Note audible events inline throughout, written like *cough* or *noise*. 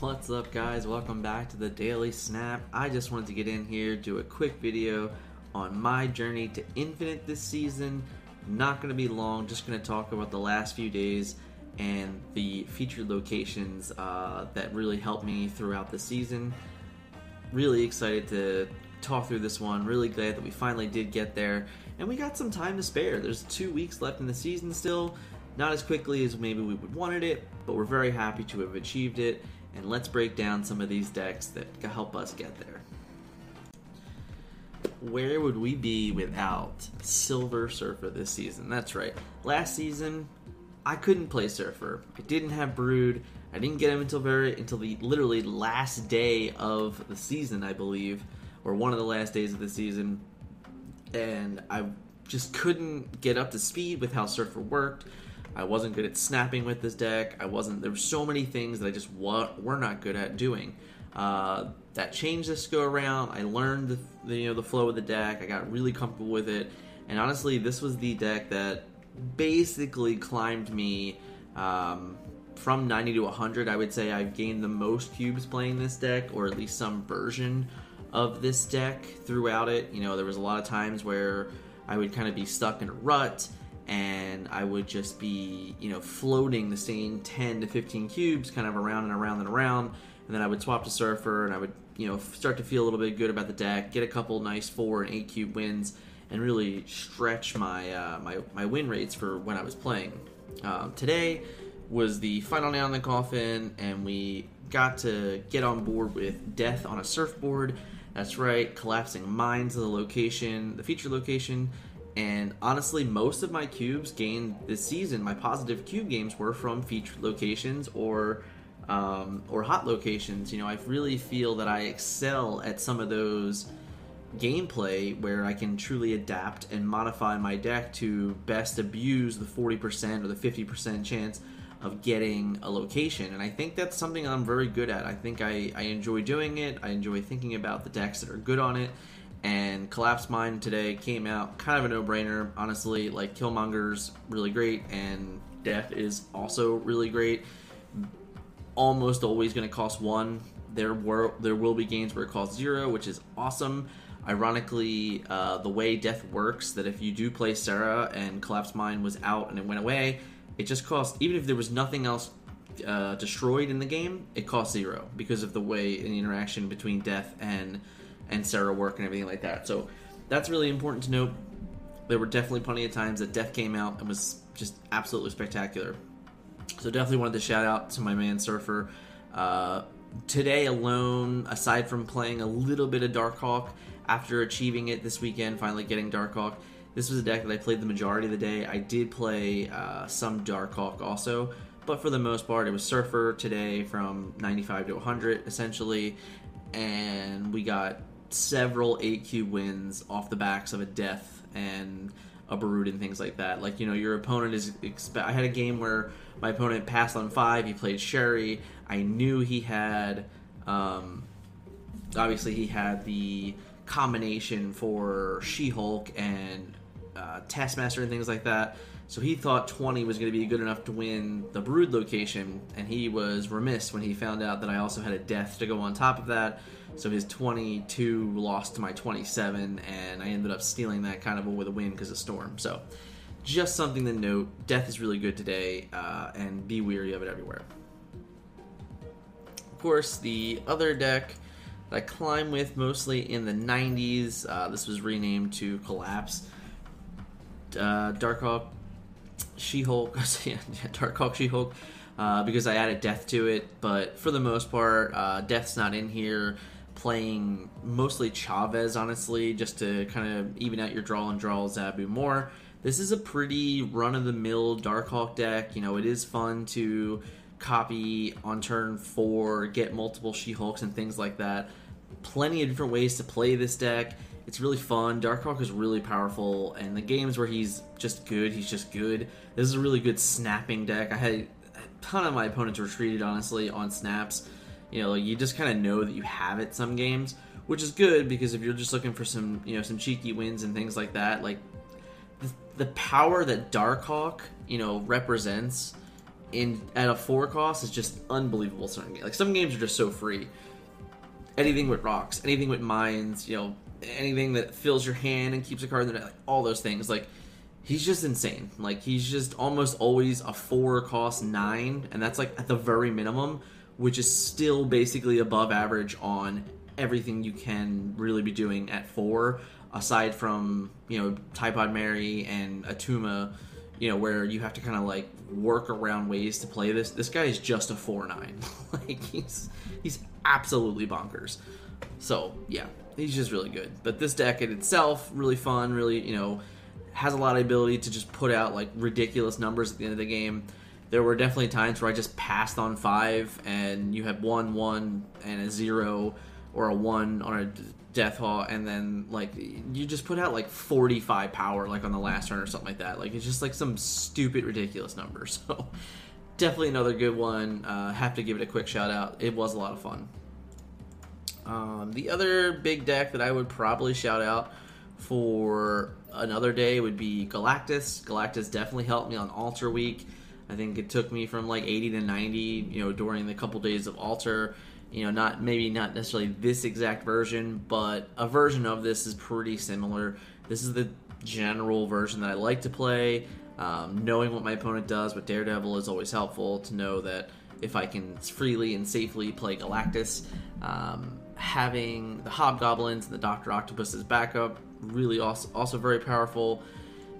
What's up, guys? Welcome back to the Daily Snap. I just wanted to get in here, do a quick video on my journey to Infinite this season. Not going to be long, just going to talk about the last few days and the featured locations uh, that really helped me throughout the season. Really excited to talk through this one. Really glad that we finally did get there, and we got some time to spare. There's two weeks left in the season still. Not as quickly as maybe we would wanted it, but we're very happy to have achieved it. And let's break down some of these decks that help us get there. Where would we be without Silver Surfer this season? That's right. Last season, I couldn't play Surfer. I didn't have Brood. I didn't get him until very until the literally last day of the season, I believe, or one of the last days of the season, and I just couldn't get up to speed with how Surfer worked. I wasn't good at snapping with this deck. I wasn't. There were so many things that I just wa- were not good at doing. Uh, that changed this go around. I learned the, the, you know the flow of the deck. I got really comfortable with it, and honestly, this was the deck that basically climbed me um, from 90 to 100. I would say I've gained the most cubes playing this deck, or at least some version of this deck throughout it. You know, there was a lot of times where I would kind of be stuck in a rut and I would just be, you know, floating the same 10 to 15 cubes kind of around and around and around. And then I would swap to Surfer and I would, you know, start to feel a little bit good about the deck, get a couple nice 4 and 8 cube wins, and really stretch my, uh, my, my win rates for when I was playing. Um, today was the final nail in the coffin, and we got to get on board with Death on a Surfboard. That's right, collapsing mines of the location, the feature location and honestly, most of my cubes gained this season, my positive cube games were from featured locations or um, or hot locations. You know, I really feel that I excel at some of those gameplay where I can truly adapt and modify my deck to best abuse the 40% or the 50% chance of getting a location. And I think that's something I'm very good at. I think I, I enjoy doing it. I enjoy thinking about the decks that are good on it and Collapse Mine today came out kind of a no-brainer. Honestly, like Killmonger's really great, and Death is also really great. Almost always going to cost one. There were there will be games where it costs zero, which is awesome. Ironically, uh, the way Death works, that if you do play Sera and Collapse Mine was out and it went away, it just costs even if there was nothing else uh, destroyed in the game, it costs zero because of the way the interaction between Death and and Sera work and everything like that. So that's really important to note. There were definitely plenty of times that Death came out and was just absolutely spectacular. So definitely wanted to shout out to my man Surfer. Uh, today alone, aside from playing a little bit of Darkhawk after achieving it this weekend, finally getting Darkhawk, this was a deck that I played the majority of the day. I did play uh, some Darkhawk also, but for the most part, it was Surfer today from 95 to 100 essentially, and we got several 8 cube wins off the backs of a death and a Brood and things like that. Like, you know, your opponent is. Expe- I had a game where my opponent passed on five, he played Shuri. I knew he had. Um, obviously, he had the combination for She Hulk and uh, Taskmaster and things like that. So he thought 20 was going to be good enough to win the Brood location, and he was remiss when he found out that I also had a death to go on top of that. So his 22 lost to my 27, and I ended up stealing that kind of with a win because of Storm. So just something to note. Death is really good today, uh, and be weary of it everywhere. Of course, the other deck that I climb with mostly in the 90s, uh, this was renamed to Collapse. Uh, Darkhawk, She *laughs* Hulk, yeah, Darkhawk, She Hulk, uh, because I added Death to it. But for the most part, uh, Death's not in here playing mostly Chavez, honestly, just to kind of even out your draw and draw Zabu more. This is a pretty run of the mill Darkhawk deck. You know, it is fun to copy on turn four, get multiple She Hulks and things like that. Plenty of different ways to play this deck. It's really fun. Darkhawk is really powerful, and the games where he's just good, he's just good. This is a really good snapping deck. I had a ton of my opponents retreated, honestly, on snaps you know, like you just kind of know that you have it some games, which is good because if you're just looking for some, you know, some cheeky wins and things like that, like the, the power that Darkhawk, you know, represents in at a four cost is just unbelievable. Certain games. like some games are just so free. Anything with rocks, anything with mines, you know, anything that fills your hand and keeps a card in the like all those things. Like he's just insane. Like he's just almost always a four cost nine, and that's like at the very minimum, which is still basically above average on everything you can really be doing at four, aside from you know Typhoid Mary and Atuma. you know where you have to kind of like work around ways to play this. This guy is just a four nine. *laughs* like he's he's absolutely bonkers. So yeah, he's just really good. But this deck in itself, really fun, really you know has a lot of ability to just put out like ridiculous numbers at the end of the game. There were definitely times where I just passed on five, and you had one, one, and a zero, or a one on a death haul, and then like you just put out like forty five power like on the last turn or something like that. Like it's just like some stupid, ridiculous number. *laughs* So definitely another good one. Uh, have to give it a quick shout out. It was a lot of fun. Um, the other big deck that I would probably shout out for another day would be Galactus. Galactus definitely helped me on Alter Week. I think it took me from like 80 to 90, you know, during the couple days of Alter. You know, not maybe not necessarily this exact version, but a version of this is pretty similar. This is the general version that I like to play. Um, knowing what my opponent does with Daredevil is always helpful to know that if I can freely and safely play Galactus. Um, having the Hobgoblins and the Doctor Octopus as backup really also, also very powerful.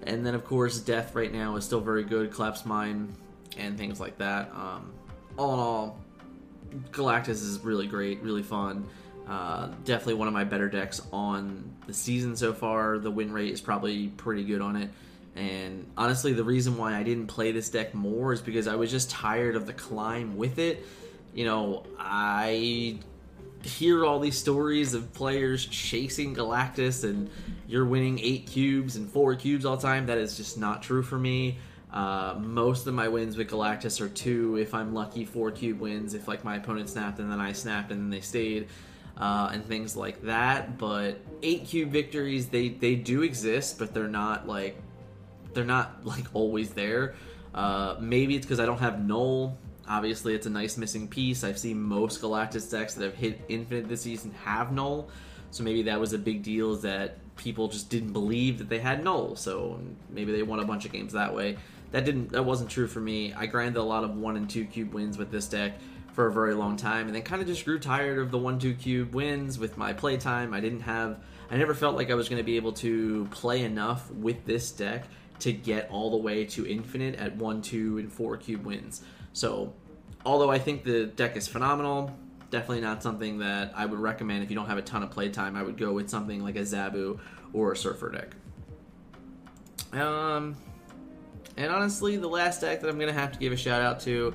And then, of course, Death right now is still very good, Collapse Mine, and things like that. Um, all in all, Galactus is really great, really fun. Uh, definitely one of my better decks on the season so far. The win rate is probably pretty good on it. And honestly, the reason why I didn't play this deck more is because I was just tired of the climb with it. You know, I hear all these stories of players chasing Galactus and you're winning eight cubes and four cubes all the time. That is just not true for me. Uh, most of my wins with Galactus are two, if I'm lucky, four cube wins. If like my opponent snapped and then I snapped and then they stayed, uh, and things like that. But eight cube victories, they they do exist, but they're not like they're not like always there. Uh, maybe it's because I don't have Null Obviously, it's a nice missing piece. I've seen most Galactus decks that have hit Infinite this season have Null, so maybe that was a big deal. Is that people just didn't believe that they had Null, so maybe they won a bunch of games that way. That didn't. That wasn't true for me. I grinded a lot of one and two cube wins with this deck for a very long time, and then kind of just grew tired of the one two cube wins with my playtime. I didn't have. I never felt like I was going to be able to play enough with this deck to get all the way to infinite at one, two, and four cube wins. So, although I think the deck is phenomenal, definitely not something that I would recommend if you don't have a ton of playtime. I would go with something like a Zabu or a Surfer deck. Um, and honestly, the last deck that I'm going to have to give a shout out to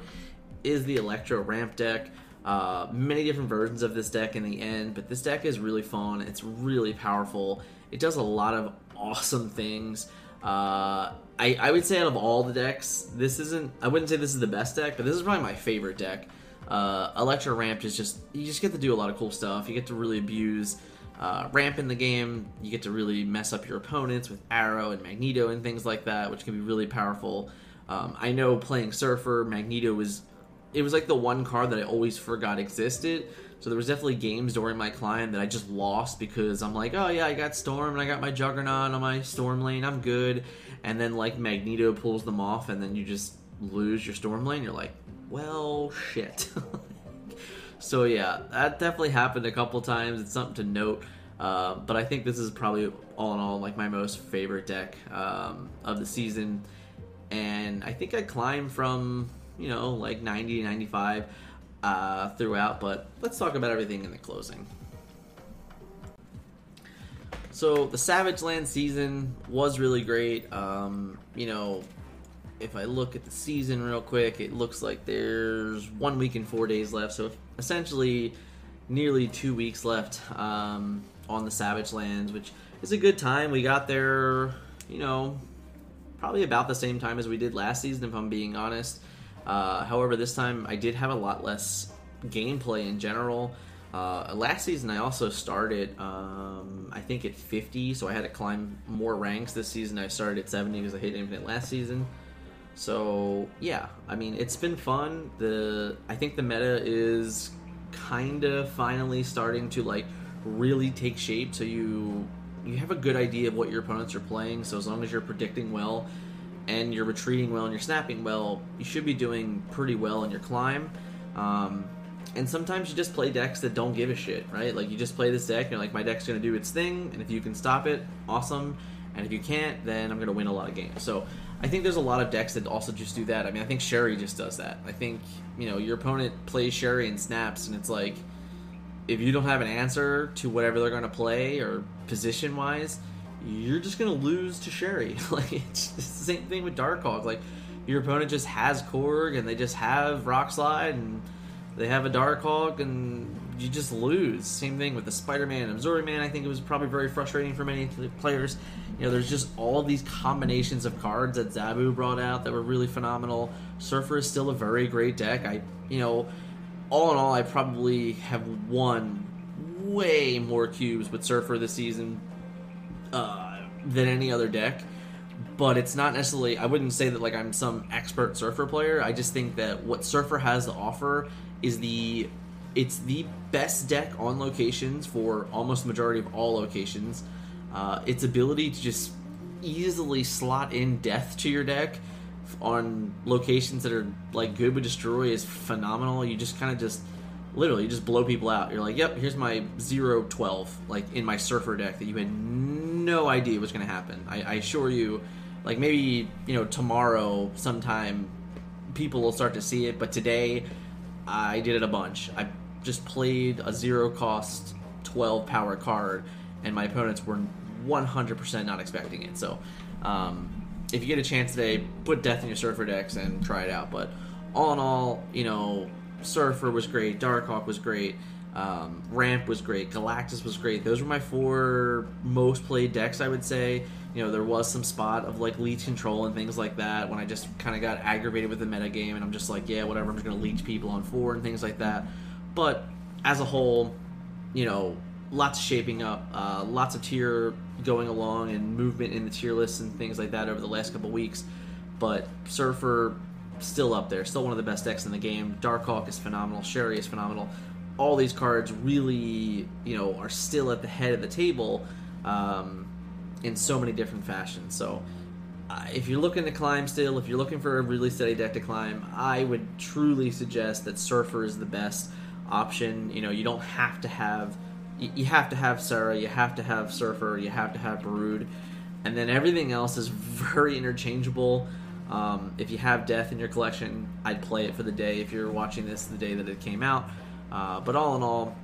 is the Electro Ramp deck. Uh, many different versions of this deck in the end, but this deck is really fun. It's really powerful. It does a lot of awesome things. Uh, I, I would say out of all the decks, this isn't. I wouldn't say this is the best deck, but this is probably my favorite deck. Uh, Electro Ramp is just you just get to do a lot of cool stuff. You get to really abuse uh, Ramp in the game. You get to really mess up your opponents with Aero and Magneto and things like that, which can be really powerful. Um, I know playing Surfer, Magneto was it was like the one card that I always forgot existed. So there was definitely games during my climb that I just lost because I'm like, oh yeah, I got Storm and I got my Juggernaut on my Storm lane, I'm good. And then like Magneto pulls them off, and then you just lose your Storm lane. You're like, well, shit. *laughs* so yeah, that definitely happened a couple times. It's something to note. Uh, but I think this is probably all in all like my most favorite deck um, of the season, and I think I climbed from you know like 90 95 uh, throughout, but let's talk about everything in the closing. So the Savage Land season was really great. Um, you know, if I look at the season real quick, it looks like there's one week and four days left. So essentially, nearly two weeks left um, on the Savage Lands, which is a good time. We got there, you know, probably about the same time as we did last season, if I'm being honest. Uh, however, this time I did have a lot less gameplay in general. Uh, last season, I also started, um, I think, at 50, so I had to climb more ranks. This season, I started at 70 because I hit Infinite last season. So yeah, I mean it's been fun. The I think the meta is kind of finally starting to like really take shape. So you you have a good idea of what your opponents are playing. So as long as you're predicting well and you're retreating well and you're snapping well, you should be doing pretty well in your climb. Um, and sometimes you just play decks that don't give a shit, right? Like you just play this deck, and you're like, my deck's gonna do its thing, and if you can stop it, awesome. And if you can't, then I'm gonna win a lot of games. So I think there's a lot of decks that also just do that. I mean, I think Shuri just does that. I think you know your opponent plays Shuri and snaps, and it's like if you don't have an answer to whatever they're gonna play or position wise, you're just gonna lose to Shuri. *laughs* like it's the same thing with Darkhawk. Like your opponent just has Korg and they just have Rock Slide and they have a Darkhawk and you just lose. Same thing with the Spider-Man and Absorbing Man. I think it was probably very frustrating for many players. You know, there's just all these combinations of cards that Zabu brought out that were really phenomenal. Surfer is still a very great deck. I, you know, all in all, I probably have won way more cubes with Surfer this season uh, than any other deck. But it's not necessarily. I wouldn't say that like I'm some expert Surfer player. I just think that what Surfer has to offer is the it's the best deck on locations for almost the majority of all locations. Uh, its ability to just easily slot in death to your deck on locations that are like good with destroy is phenomenal. You just kind of just literally just blow people out. You're like, yep, here's my 0 12, like in my surfer deck that you had no idea was going to happen. I, I assure you, like maybe, you know, tomorrow sometime people will start to see it, but today I did it a bunch. I just played a zero cost 12 power card, and my opponents were 100% not expecting it. So, um, if you get a chance today, put Death in your Surfer decks and try it out. But all in all, you know, Surfer was great, Darkhawk was great, um, Ramp was great, Galactus was great. Those were my four most played decks, I would say. You know, there was some spot of like leech control and things like that when I just kind of got aggravated with the meta game, and I'm just like, yeah, whatever, I'm just gonna leech people on four and things like that. But as a whole, you know, lots of shaping up, uh, lots of tier going along and movement in the tier lists and things like that over the last couple weeks. But Surfer still up there, still one of the best decks in the game. Darkhawk is phenomenal, Shuri is phenomenal. All these cards really, you know, are still at the head of the table um, in so many different fashions. So, uh, if you're looking to climb still, if you're looking for a really steady deck to climb, I would truly suggest that Surfer is the best option. You know, you don't have to have you have to have Sera, you have to have Surfer, you have to have Brood, and then everything else is *laughs* very interchangeable. Um, if you have Death in your collection, I'd play it for the day. If you're watching this the day that it came out, uh, but all in all,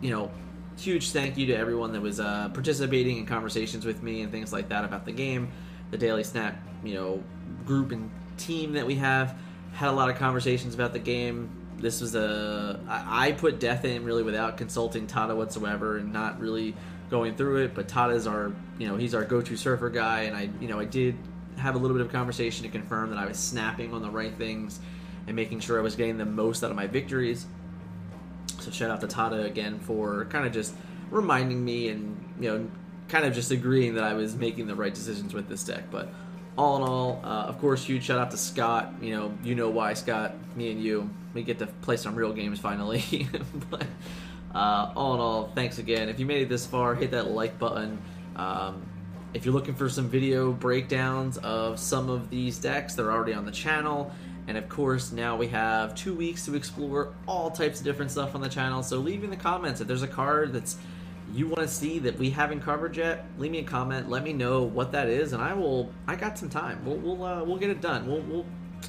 you know, huge thank you to everyone that was uh, participating in conversations with me and things like that about the game. The Daily Snap, you know, group and team that we have had a lot of conversations about the game this was a I, I put death in really without consulting Tada whatsoever and not really going through it. But Tada's our you know he's our go-to surfer guy, and I you know I did have a little bit of conversation to confirm that I was snapping on the right things and making sure I was getting the most out of my victories. So shout out to Tada again for kind of just reminding me and you know kind of just agreeing that I was making the right decisions with this deck, but all in all, uh, of course, huge shout out to Scott. You know, you know why, Scott. Me and you, we get to play some real games finally. *laughs* but uh, all in all, thanks again. If you made it this far, hit that like button. Um, if you're looking for some video breakdowns of some of these decks, they're already on the channel. And of course, now we have two weeks to explore all types of different stuff on the channel. So leave in the comments if there's a card that's you want to see that we haven't covered yet, leave me a comment. Let me know what that is, and I will. I got some time. We'll we'll uh, we'll get it done. We'll we'll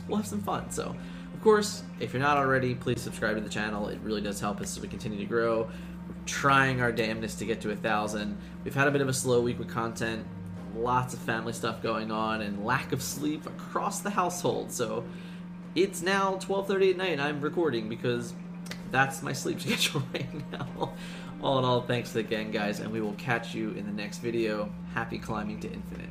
we'll have some fun. So, of course, if you're not already, please subscribe to the channel. It really does help us as we continue to grow. We're trying our damnedest to get to a thousand. We've had a bit of a slow week with content. Lots of family stuff going on and lack of sleep across the household. So it's now 12:30 at night. And I'm recording because that's my sleep *laughs* schedule right now. All in all, thanks again, guys, and we will catch you in the next video. Happy climbing to infinite.